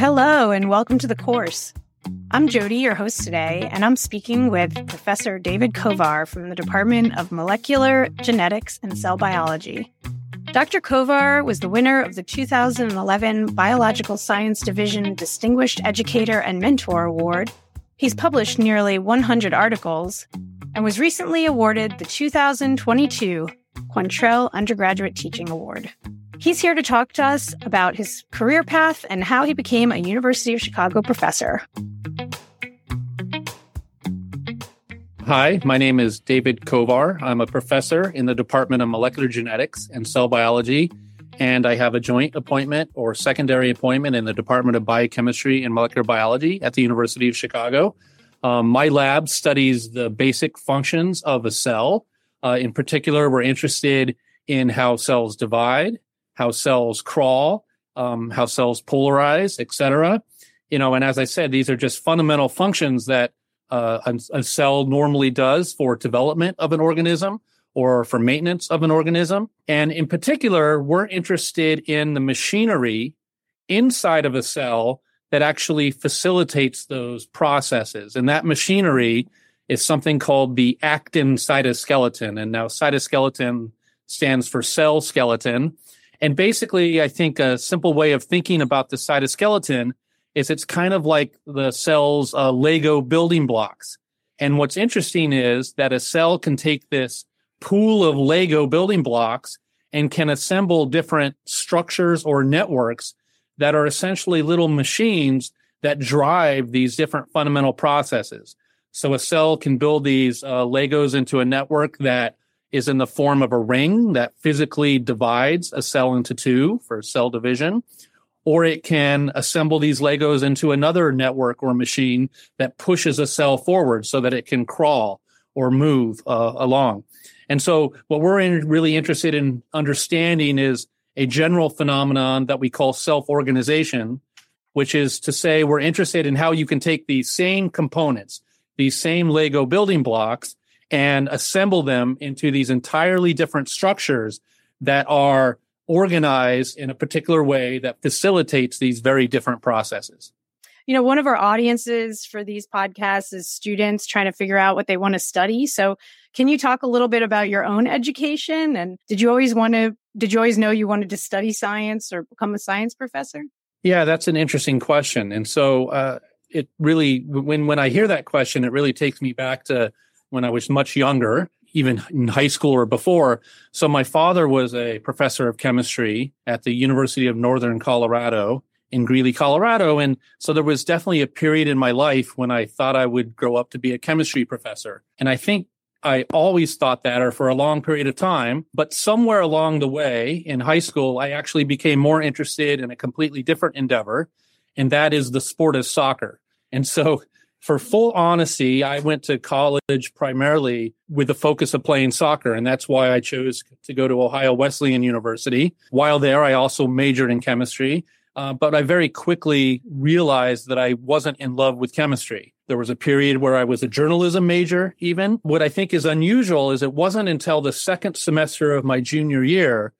Hello, and welcome to the course. I'm Jody, your host today, and I'm speaking with Professor David Kovar from the Department of Molecular Genetics and Cell Biology. Dr. Kovar was the winner of the 2011 Biological Science Division Distinguished Educator and Mentor Award. He's published nearly 100 articles and was recently awarded the 2022 Quantrell Undergraduate Teaching Award. He's here to talk to us about his career path and how he became a University of Chicago professor. Hi, my name is David Kovar. I'm a professor in the Department of Molecular Genetics and Cell Biology, and I have a joint appointment or secondary appointment in the Department of Biochemistry and Molecular Biology at the University of Chicago. Um, my lab studies the basic functions of a cell. Uh, in particular, we're interested in how cells divide, how cells crawl, um, how cells polarize, etc. You know, and as I said, these are just fundamental functions that uh, a, a, cell normally does for development of an organism or for maintenance of an organism. And in particular, we're interested in the machinery inside of a cell that actually facilitates those processes. And that machinery is something called the actin cytoskeleton. And now cytoskeleton stands for cell skeleton. And basically, I think a simple way of thinking about the cytoskeleton is it's kind of like the cell's uh, Lego building blocks. And what's interesting is that a cell can take this pool of Lego building blocks and can assemble different structures or networks that are essentially little machines that drive these different fundamental processes. So a cell can build these uh, Legos into a network that is in the form of a ring that physically divides a cell into two for cell division. Or it can assemble these Legos into another network or machine that pushes a cell forward so that it can crawl or move uh, along. And so what we're in, really interested in understanding is a general phenomenon that we call self-organization, which is to say we're interested in how you can take these same components, these same Lego building blocks, and assemble them into these entirely different structures that are organized in a particular way that facilitates these very different processes. You know, one of our audiences for these podcasts is students trying to figure out what they want to study. So, can you talk a little bit about your own education? And did you always want to, did you always know you wanted to study science or become a science professor? Yeah, that's an interesting question. And so, uh, it really, when, when I hear that question, it really takes me back to when I was much younger, even in high school or before. So my father was a professor of chemistry at the University of Northern Colorado in Greeley, Colorado. And so there was definitely a period in my life when I thought I would grow up to be a chemistry professor. And I think I always thought that or for a long period of time. But somewhere along the way in high school, I actually became more interested in a completely different endeavor. And that is the sport of soccer. And so for full honesty, I went to college primarily with the focus of playing soccer. And that's why I chose to go to Ohio Wesleyan University. While there, I also majored in chemistry. Uh, but I very quickly realized that I wasn't in love with chemistry. There was a period where I was a journalism major, even. What I think is unusual is it wasn't until the second semester of my junior year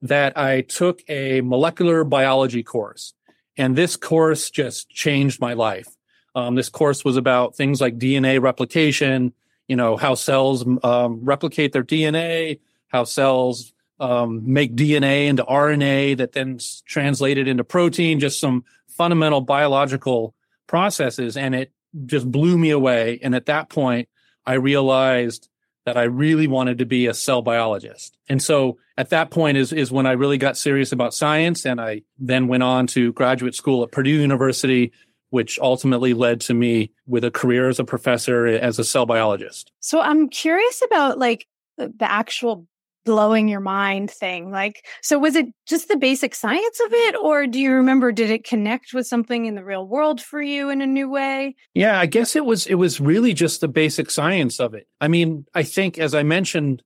that I took a molecular biology course. And this course just changed my life. Um, this course was about things like DNA replication, you know, how cells um, replicate their DNA, how cells um, make DNA into RNA that then translated into protein, just some fundamental biological processes. And it just blew me away. And at that point, I realized that I really wanted to be a cell biologist. And so at that point is, is when I really got serious about science. And I then went on to graduate school at Purdue University which ultimately led to me with a career as a professor as a cell biologist. So I'm curious about like the, actual blowing your mind thing. Like, so was it just the basic science of it, or do you remember did it connect with something in the real world for you in a new way? Yeah, I guess it was it was really just the basic science of it. I mean, I think as I mentioned,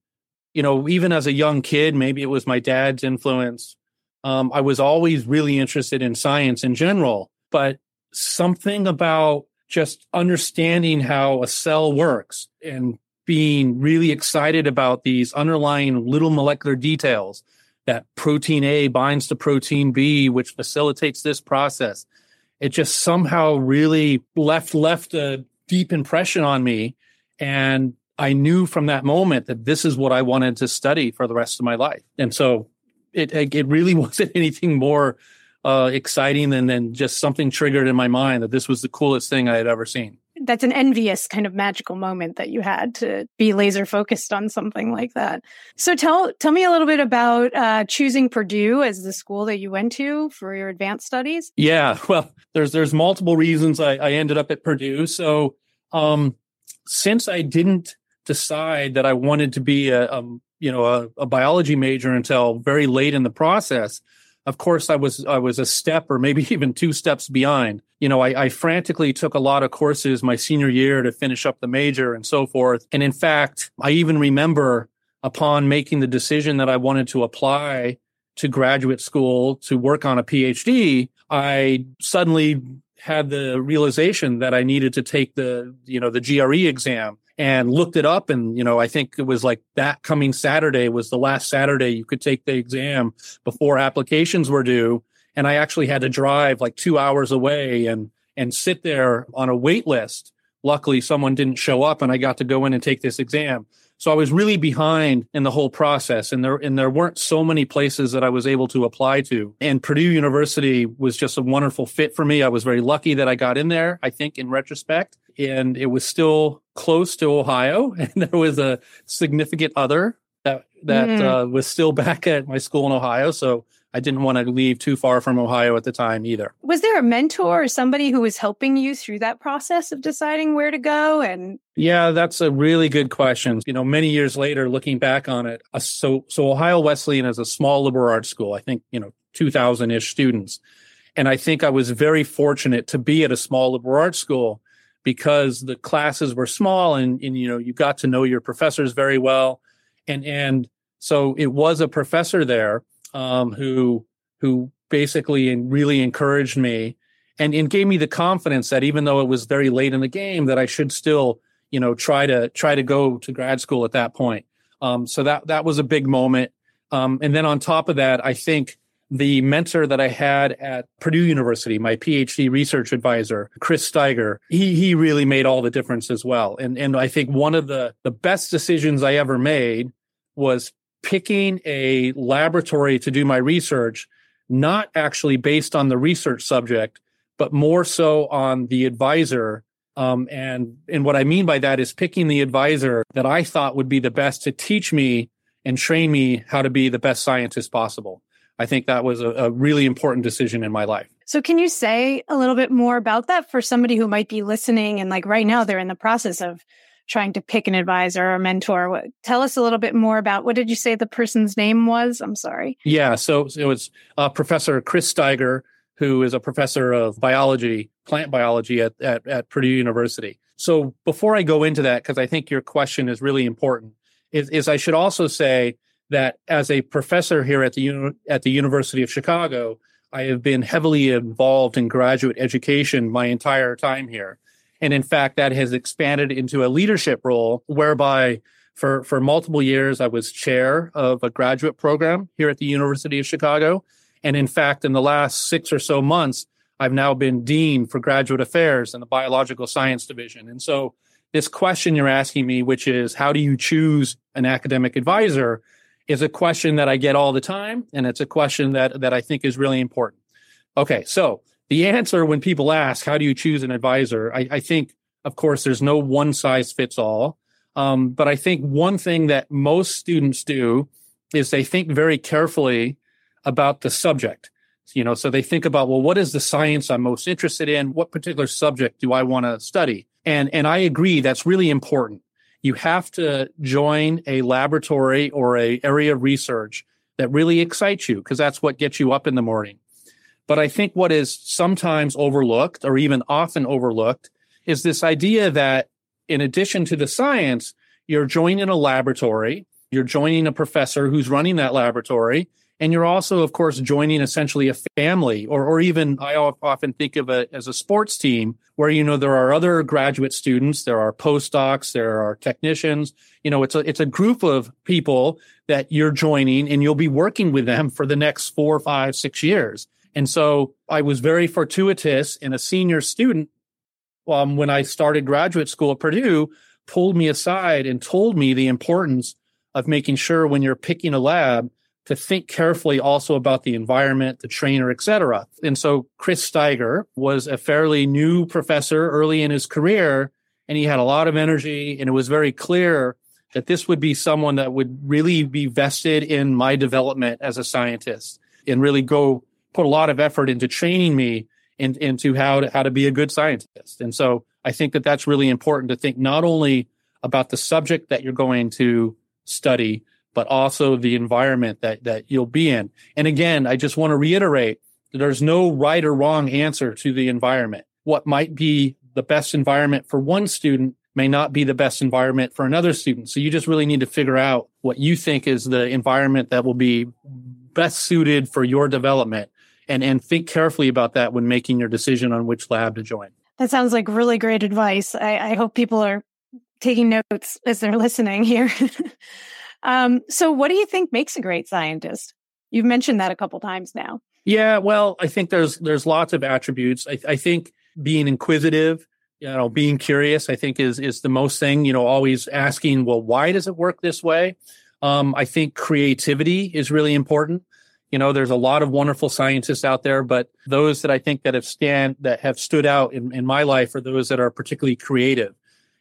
you know, even as a young kid, maybe it was my dad's influence. Um, I was always really interested in science in general, but something about just understanding how a cell works and being really excited about these underlying little molecular details that protein A binds to protein B, which facilitates this process. it just somehow really left left a deep impression on me. And I knew from that moment that this is what I wanted to study for the rest of my life. And so it it really wasn't anything more uh, exciting and then just something triggered in my mind that this was the coolest thing I had ever seen. That's an envious kind of magical moment that you had to be laser focused on something like that. So tell tell me a little bit about uh, choosing Purdue as the school that you went to for your advanced studies. Yeah, well, there's there's multiple reasons I, I ended up at Purdue. So um, since I didn't decide that I wanted to be a, a you know a, a, biology major until very late in the process. Of course, I was I was a step or maybe even two steps behind. You know, I, I frantically took a lot of courses my senior year to finish up the major and so forth. And in fact, I even remember upon making the decision that I wanted to apply to graduate school to work on a PhD, I suddenly had the realization that I needed to take the, you know, the GRE exam and looked it up. And, you know, I think it was like that coming Saturday was the last Saturday you could take the exam before applications were due. And I actually had to drive like two hours away and, and sit there on a wait list. Luckily, someone didn't show up and I got to go in and take this exam. So I was really behind in the whole process and there, and there weren't so many places that I was able to apply to. And Purdue University was just a wonderful fit for me. I was very lucky that I got in there, I think in retrospect, and it was still close to Ohio and there was a significant other that, that mm. uh, was still back at my school in Ohio. So I didn't want to leave too far from Ohio at the time either. Was there a mentor or somebody who was helping you through that process of deciding where to go? And yeah, that's a really good question. You know, many years later, looking back on it, uh, so so Ohio Wesleyan is a small liberal arts school. I think you know two thousand ish students, and I think I was very fortunate to be at a small liberal arts school because the classes were small and, and you know you got to know your professors very well, and and so it was a professor there um, who who basically really encouraged me and, and gave me the confidence that even though it was very late in the game, that I should still you know try to try to go to grad school at that point. Um, so that that was a big moment. Um, and then on top of that, I think the mentor that I had at Purdue University, my PhD research advisor, Chris Staiger, he he really made all the difference as well. And and I think one of the the best decisions I ever made was picking a laboratory to do my research, not actually based on the research subject, but more so on the advisor. Um, and, and what I mean by that is picking the advisor that I thought would be the best to teach me and train me how to be the best scientist possible. I think that was a, a really important decision in my life. So can you say a little bit more about that for somebody who might be listening and like right now they're in the process of trying to pick an advisor or mentor. What, tell us a little bit more about what did you say the person's name was? I'm sorry. Yeah, so, so it was uh, Professor Chris Staiger, who is a professor of biology, plant biology at, at, at Purdue University. So before I go into that, because I think your question is really important, is, is I should also say that as a professor here at the at the University of Chicago, I have been heavily involved in graduate education my entire time here. And in fact, that has expanded into a leadership role whereby for, for multiple years, I was chair of a graduate program here at the University of Chicago. And in fact, in the last six or so months, I've now been dean for graduate affairs in the biological science division. And so this question you're asking me, which is how do you choose an academic advisor, is a question that I get all the time. And it's a question that, that I think is really important. Okay. So the answer when people ask, how do you choose an advisor? I, I think, of course, there's no one size fits all. Um, but I think one thing that most students do is they think very carefully about the subject. You know, so they think about, well, what is the science I'm most interested in? What particular subject do I want to study? And, and I agree that's really important. You have to join a laboratory or a area of research that really excites you because that's what gets you up in the morning. But I think what is sometimes overlooked or even often overlooked is this idea that in addition to the science, you're joining a laboratory, you're joining a professor who's running that laboratory, and you're also, of course, joining essentially a family or, or even I often think of it as a sports team where, you know, there are other graduate students, there are postdocs, there are technicians, you know, it's a, it's a group of people that you're joining and you'll be working with them for the next four, five, six years. And so I was very fortuitous and a senior student um, when I started graduate school at Purdue pulled me aside and told me the importance of making sure when you're picking a lab to think carefully also about the environment, the trainer, et cetera. And so Chris Staiger was a fairly new professor early in his career, and he had a lot of energy, and it was very clear that this would be someone that would really be vested in my development as a scientist and really go put a lot of effort into training me in, into how to, how to be a good scientist. And so I think that that's really important to think not only about the subject that you're going to study, but also the environment that, that you'll be in. And again, I just want to reiterate there's no right or wrong answer to the environment. What might be the best environment for one student may not be the best environment for another student. So you just really need to figure out what you think is the environment that will be best suited for your development and, and think carefully about that when making your decision on which lab to join. That sounds like really great advice. I, I hope people are taking notes as they're listening here. Um, so, what do you think makes a great scientist? You've mentioned that a couple times now. Yeah, well, I think there's there's lots of attributes. I, I think being inquisitive, you know, being curious, I think is is the most thing. You know, always asking, well, why does it work this way? Um, I think creativity is really important. You know, there's a lot of wonderful scientists out there, but those that I think that have stand that have stood out in, in my life are those that are particularly creative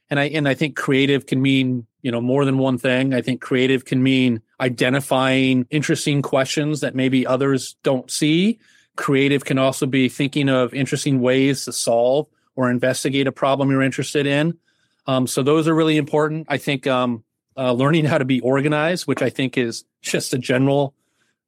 and I and I think creative can mean you know more than one thing. I think creative can mean identifying interesting questions that maybe others don't see. Creative can also be thinking of interesting ways to solve or investigate a problem you're interested in. Um, so those are really important. I think um, uh, learning how to be organized, which I think is just a general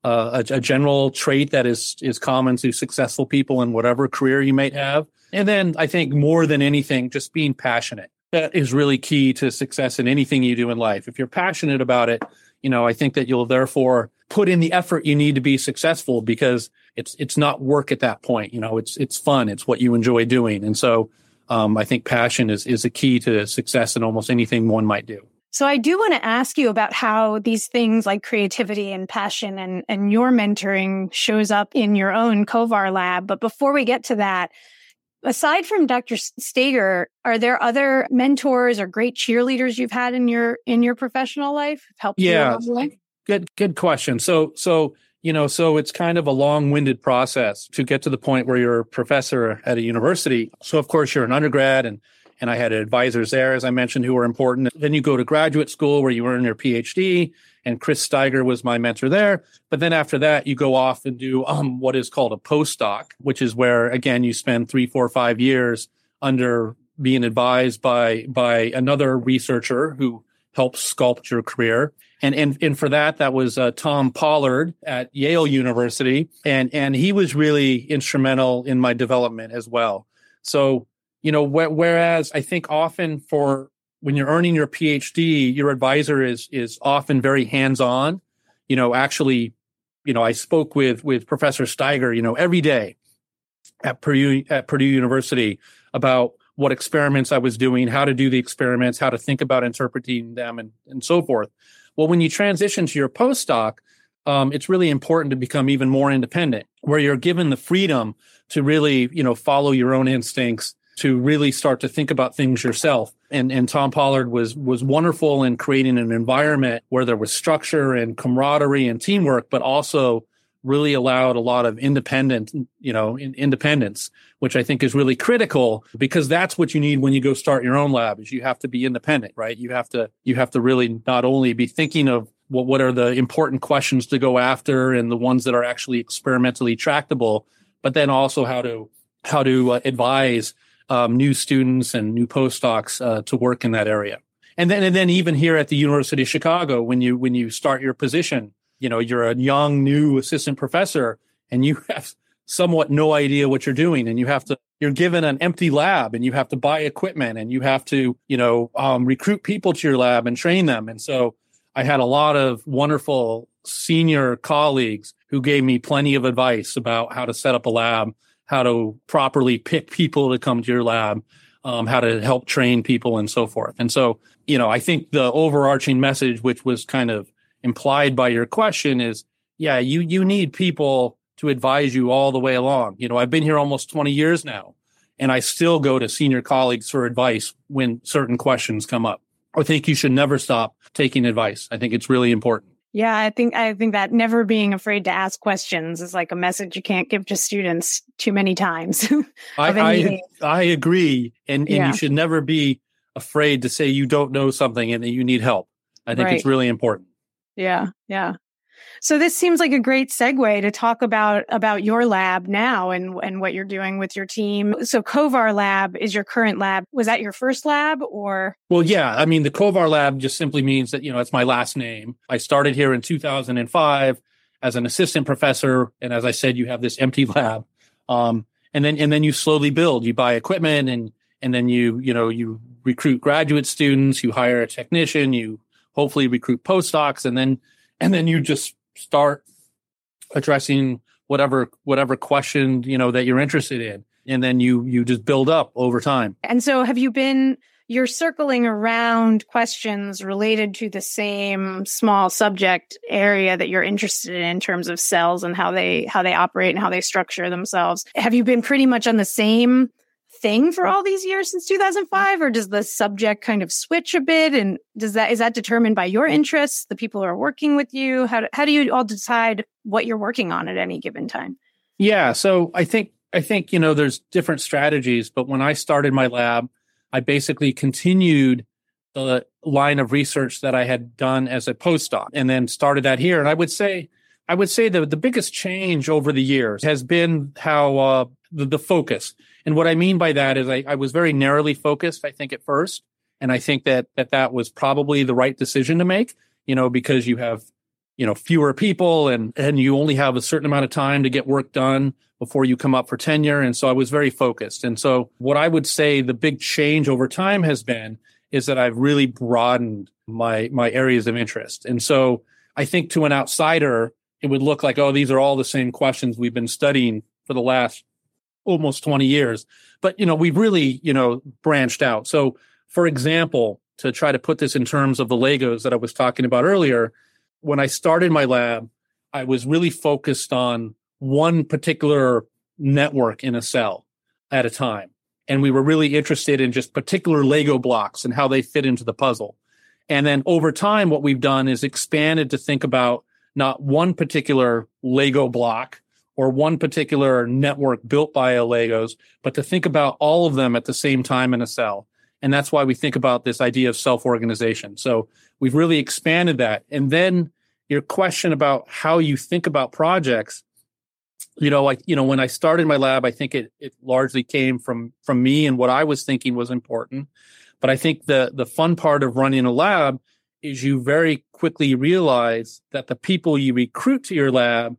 uh, a, a, general trait that is is common to successful people in whatever career you might have. And then I think more than anything, just being passionate that is really key to success in anything you do in life. If you're passionate about it, you know, I think that you'll therefore put in the effort you need to be successful because it's it's not work at that point. You know, it's it's fun. It's what you enjoy doing. And so um, I think passion is is a key to success in almost anything one might do. So I do want to ask you about how these things like creativity and passion and, and your mentoring shows up in your own Kovar lab. But before we get to that, aside from Dr. Staiger, are there other mentors or great cheerleaders you've had in your in your professional life? Helped yeah, good good question. So so you know so it's kind of a long-winded process to get to the point where you're a professor at a university. So of course you're an undergrad and and I had advisors there, as I mentioned, who were important. Then you go to graduate school where you earn your PhD, and Chris Staiger was my mentor there. But then after that, you go off and do um, what is called a postdoc, which is where again you spend three, four, five years under being advised by by another researcher who helps sculpt your career. And and and for that, that was uh, Tom Pollard at Yale University, and and he was really instrumental in my development as well. So you know, wh- whereas I think often for when you're earning your PhD, your advisor is is often very hands on. You know, actually, you know, I spoke with with Professor Staiger, you know, every day at Purdue at Purdue University about what experiments I was doing, how to do the experiments, how to think about interpreting them, and and so forth. Well, when you transition to your postdoc, um, it's really important to become even more independent, where you're given the freedom to really, you know, follow your own instincts to really start to think about things yourself. And, and Tom Pollard was, was wonderful in creating an environment where there was structure and camaraderie and teamwork, but also really allowed a lot of independent, you know, in, independence, which I think is really critical because that's what you need when you go start your own lab is you have to be independent, right? You have to, you have to really not only be thinking of what, what are the important questions to go after and the ones that are actually experimentally tractable, but then also how to, how to uh, advise um, new students and new postdocs uh, to work in that area. And then, and then even here at the University of Chicago, when you when you start your position, you know you're a young new assistant professor, and you have somewhat no idea what you're doing, and you have to you're given an empty lab, and you have to buy equipment, and you have to you know um, recruit people to your lab and train them. And so I had a lot of wonderful senior colleagues who gave me plenty of advice about how to set up a lab how to properly pick people to come to your lab, um, how to help train people and so forth. And so, you know, I think the overarching message, which was kind of implied by your question is, yeah, you, you need people to advise you all the way along. You know, I've been here almost 20 years now, and I still go to senior colleagues for advice when certain questions come up. I think you should never stop taking advice. I think it's really important. Yeah, I think I think that never being afraid to ask questions is like a message you can't give to students too many times. I, I, I agree, and and yeah. you should never be afraid to say you don't know something and that you need help. I think right. it's really important. Yeah, yeah. So this seems like a great segue to talk about about your lab now and and what you're doing with your team. So Kovar Lab is your current lab. Was that your first lab or? Well, yeah. I mean, the Kovar Lab just simply means that you know it's my last name. I started here in 2005 as an assistant professor, and as I said, you have this empty lab, um, and then and then you slowly build. You buy equipment and and then you you know you recruit graduate students, you hire a technician, you hopefully recruit postdocs, and then and then you just start addressing whatever whatever question you know that you're interested in and then you you just build up over time. And so have you been you're circling around questions related to the same small subject area that you're interested in in terms of cells and how they how they operate and how they structure themselves. Have you been pretty much on the same thing for all these years since 2005 or does the subject kind of switch a bit? And does that is that determined by your interests the people who are working with you? How do, how do you all decide what you're working on at any given time? Yeah so i think i think you know there's different strategies but when i started my lab i basically continued the line of research that i had done as a postdoc and then started that here. And i would say i would say that the biggest change over the years has been how uh, the, the focus and what I mean by that is I, I was very narrowly focused, I think, at first. And I think that, that that was probably the right decision to make, you know, because you have, you know, fewer people and, and you only have a certain amount of time to get work done before you come up for tenure. And so I was very focused. And so what I would say the big change over time has been is that I've really broadened my, my areas of interest. And so I think to an outsider, it would look like, oh, these are all the same questions we've been studying for the last almost 20 years. But, you know, we've really, you know, branched out. So, for example, to try to put this in terms of the Legos that I was talking about earlier, when I started my lab, I was really focused on one particular network in a cell at a time. And we were really interested in just particular Lego blocks and how they fit into the puzzle. And then over time, what we've done is expanded to think about not one particular Lego block, or one particular network built by Legos, but to think about all of them at the same time in a cell. And that's why we think about this idea of self organization. So we've really expanded that. And then your question about how you think about projects, you know, like, you know, when I started my lab, I think it, it largely came from, from me and what I was thinking was important. But I think the, the fun part of running a lab is you very quickly realize that the people you recruit to your lab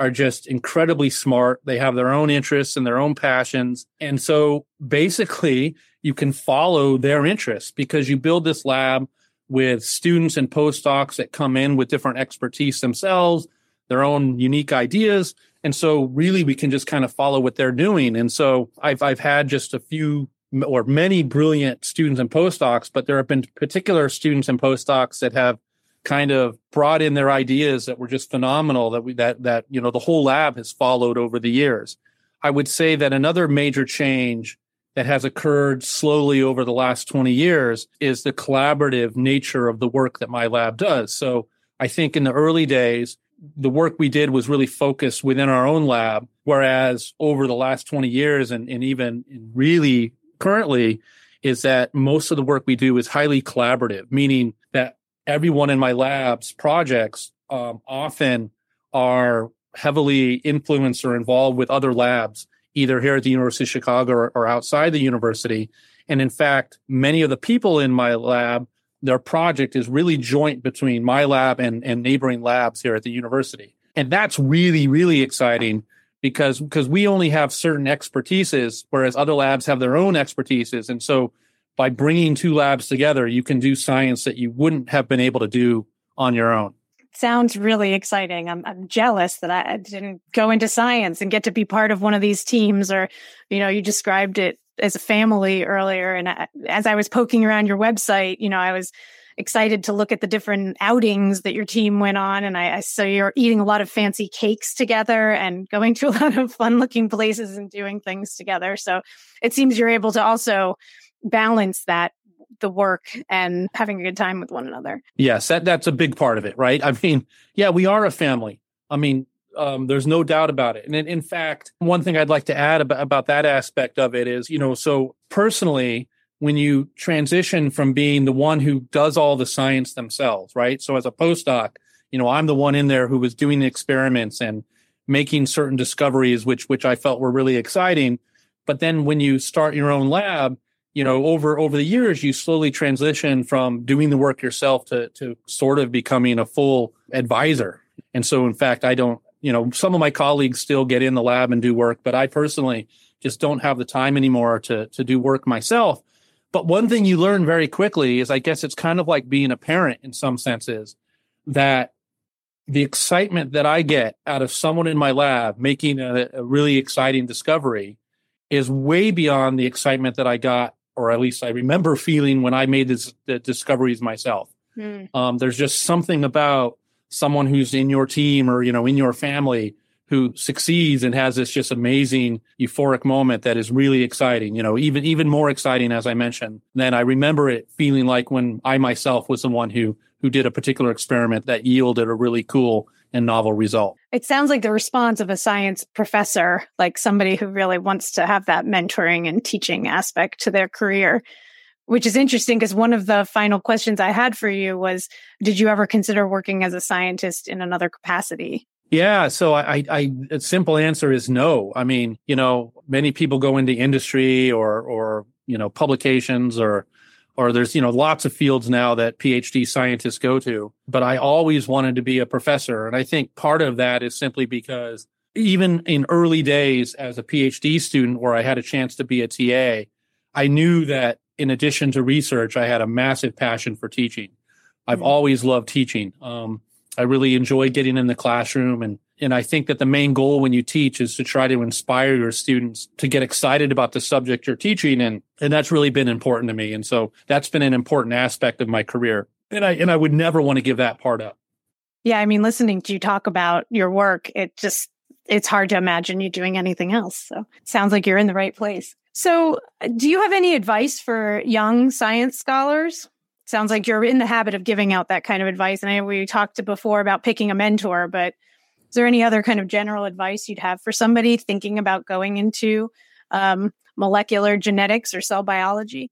are just incredibly smart. They have their own interests and their own passions. And so basically, you can follow their interests because you build this lab with students and postdocs that come in with different expertise themselves, their own unique ideas. And so really we can just kind of follow what they're doing. And so I've, I've had just a few or many brilliant students and postdocs, but there have been particular students and postdocs that have kind of brought in their ideas that were just phenomenal that we that that you know the whole lab has followed over the years. I would say that another major change that has occurred slowly over the last 20 years is the collaborative nature of the work that my lab does. So i think in the early days the work we did was really focused within our own lab whereas over the last 20 years and, and even really currently is that most of the work we do is highly collaborative meaning everyone in my lab's projects um, often are heavily influenced or involved with other labs, either here at the University of Chicago or, or outside the university. And in fact, many of the people in my lab, their project is really joint between my lab and, and neighboring labs here at the university. And that's really, really exciting because, because we only have certain expertises, whereas other labs have their own expertises. And so by bringing two labs together, you can do science that you wouldn't have been able to do on your own. Sounds really exciting. I'm, I'm jealous that I didn't go into science and get to be part of one of these teams. Or, you know, you described it as a family earlier. And I, as I was poking around your website, you know, I was excited to look at the different outings that your team went on. And I, I saw you're eating a lot of fancy cakes together and going to a lot of fun looking places and doing things together. So it seems you're able to also balance that the work and having a good time with one another. Yes, that, that's a big part of it, right? I mean, yeah, we are a family. I mean, um, there's no doubt about it. And in, in, fact, one thing I'd like to add about, about that aspect of it is, you know, so personally, when you transition from being the one who does all the science themselves, right? So as a postdoc, you know, I'm the one in there who was doing the experiments and making certain discoveries, which which I felt were really exciting. But then when you start your own lab, you know, over over the years, you slowly transition from doing the work yourself to to sort of becoming a full advisor. And so, in fact, I don't, you know, some of my colleagues still get in the lab and do work, but I personally just don't have the time anymore to to do work myself. But one thing you learn very quickly is I guess it's kind of like being a parent in some senses that the excitement that I get out of someone in my lab making a, a, really exciting discovery is way beyond the excitement that I got, or at least I remember feeling when I made this, the discoveries myself. Mm. Um, there's just something about someone who's in your team or you know in your family who succeeds and has this just amazing euphoric moment that is really exciting, you know, even, even more exciting, as I mentioned, than I remember it feeling like when I myself was the one who, who did a particular experiment that yielded a really cool and novel result. It sounds like the response of a science professor, like somebody who really wants to have that mentoring and teaching aspect to their career, which is interesting because one of the final questions I had for you was Did you ever consider working as a scientist in another capacity? Yeah, so I, I, simple answer is no. I mean, you know, many people go into industry or, or you know, publications or, or there's you know lots of fields now that PhD scientists go to. But I always wanted to be a professor, and I think part of that is simply because even in early days as a PhD student, where I had a chance to be a TA, I knew that in addition to research, I had a massive passion for teaching. I've mm-hmm. always loved teaching. Um, I really enjoy getting in the classroom and and I think that the main goal when you teach is to try to inspire your students to get excited about the subject you're teaching and and that's really been important to me and so that's been an important aspect of my career and I and I would never want to give that part up. Yeah, I mean listening to you talk about your work it just it's hard to imagine you doing anything else. So sounds like you're in the right place. So, do you have any advice for young science scholars? sounds like you're in the habit of giving out that kind of advice. And I know we talked before about picking a mentor, but is there any other kind of general advice you'd have for somebody thinking about going into um, molecular genetics or cell biology?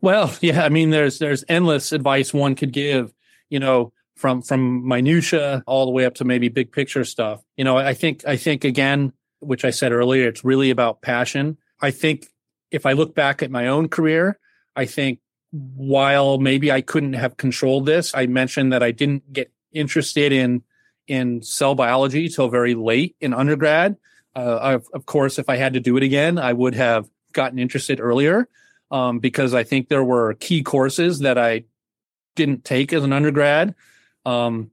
Well, yeah, I mean, there's there's endless advice one could give. You know, from from minutia all the way up to maybe big picture stuff. You know, I think I think again, which I said earlier, it's really about passion. I think if I look back at my own career, I think while maybe I couldn't have controlled this, I mentioned that I didn't get interested in in cell biology till very late in undergrad. Uh, of, of, course, if I had to do it again, I would have gotten interested earlier um, because I think there were key courses that I didn't take as an undergrad, um,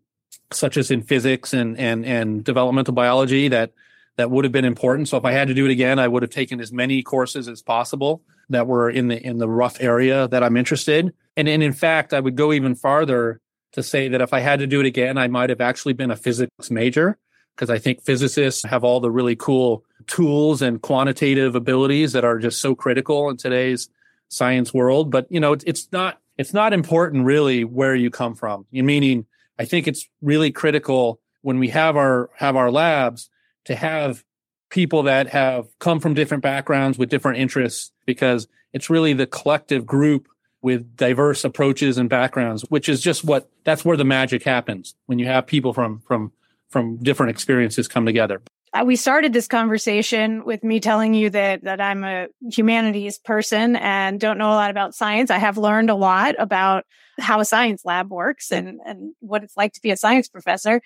such as in physics and and and developmental biology that that would have been important. So if I had to do it again, I would have taken as many courses as possible that were in the in the rough area that I'm interested. And, and in fact, I would go even farther to say that if I had to do it again, I might have actually been a physics major because I think physicists have all the really cool tools and quantitative abilities that are just so critical in today's science world. But you know, it's, it's not it's not important really where you come from. Meaning, I think it's really critical when we have our have our labs to have people that have come from different backgrounds with different interests because it's really the collective group with diverse approaches and backgrounds which is just what that's where the magic happens when you have people from from from different experiences come together uh, we started this conversation with me telling you that that I'm a humanities person and don't know a lot about science. I have learned a lot about how a science lab works and and what it's like to be a science professor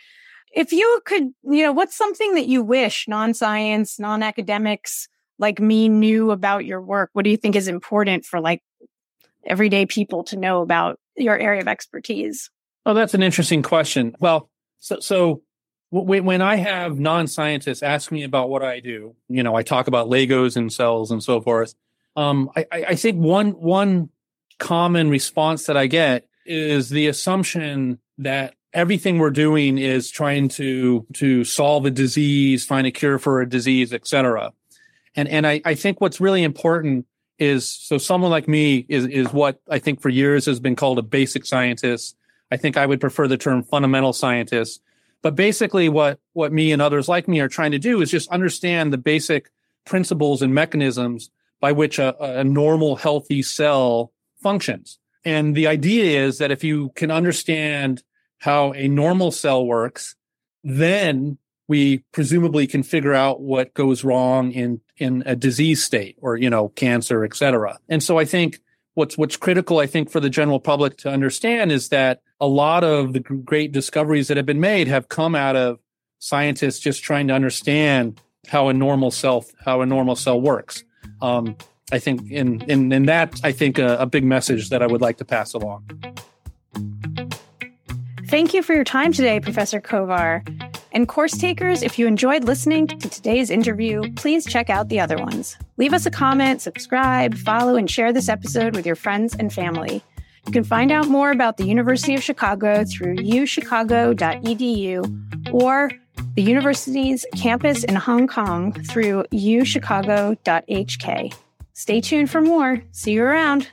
if you could, you know, what's something that you wish non-science, non-academics like me knew about your work? What do you think is important for like everyday people to know about your area of expertise? Oh, that's an interesting question. Well, so, so when I have non-scientists ask me about what I do, you know, I talk about Legos and cells and so forth. Um, I, I think one one common response that I get is the assumption that everything we're doing is trying to to solve a disease, find a cure for a disease, etc. And and I, I think what's really important is so someone like me is is what I think for years has been called a basic scientist. I think I would prefer the term fundamental scientist. But basically what what me and others like me are trying to do is just understand the basic principles and mechanisms by which a, a normal healthy cell functions. And the idea is that if you can understand how a normal cell works, then we presumably can figure out what goes wrong in in a disease state or you know cancer et cetera. And so i think what's what's critical i think for the general public to understand is that a lot of the great discoveries that have been made have come out of scientists just trying to understand how a normal cell how a normal cell works. Um, i think in in, in that i think a, a big message that i would like to pass along. Thank you for your time today, Professor Kovar. And course takers, if you enjoyed listening to today's interview, please check out the other ones. Leave us a comment, subscribe, follow, and share this episode with your friends and family. You can find out more about the University of Chicago through uchicago.edu or the university's campus in Hong Kong through uchicago.hk. Stay tuned for more. See you around.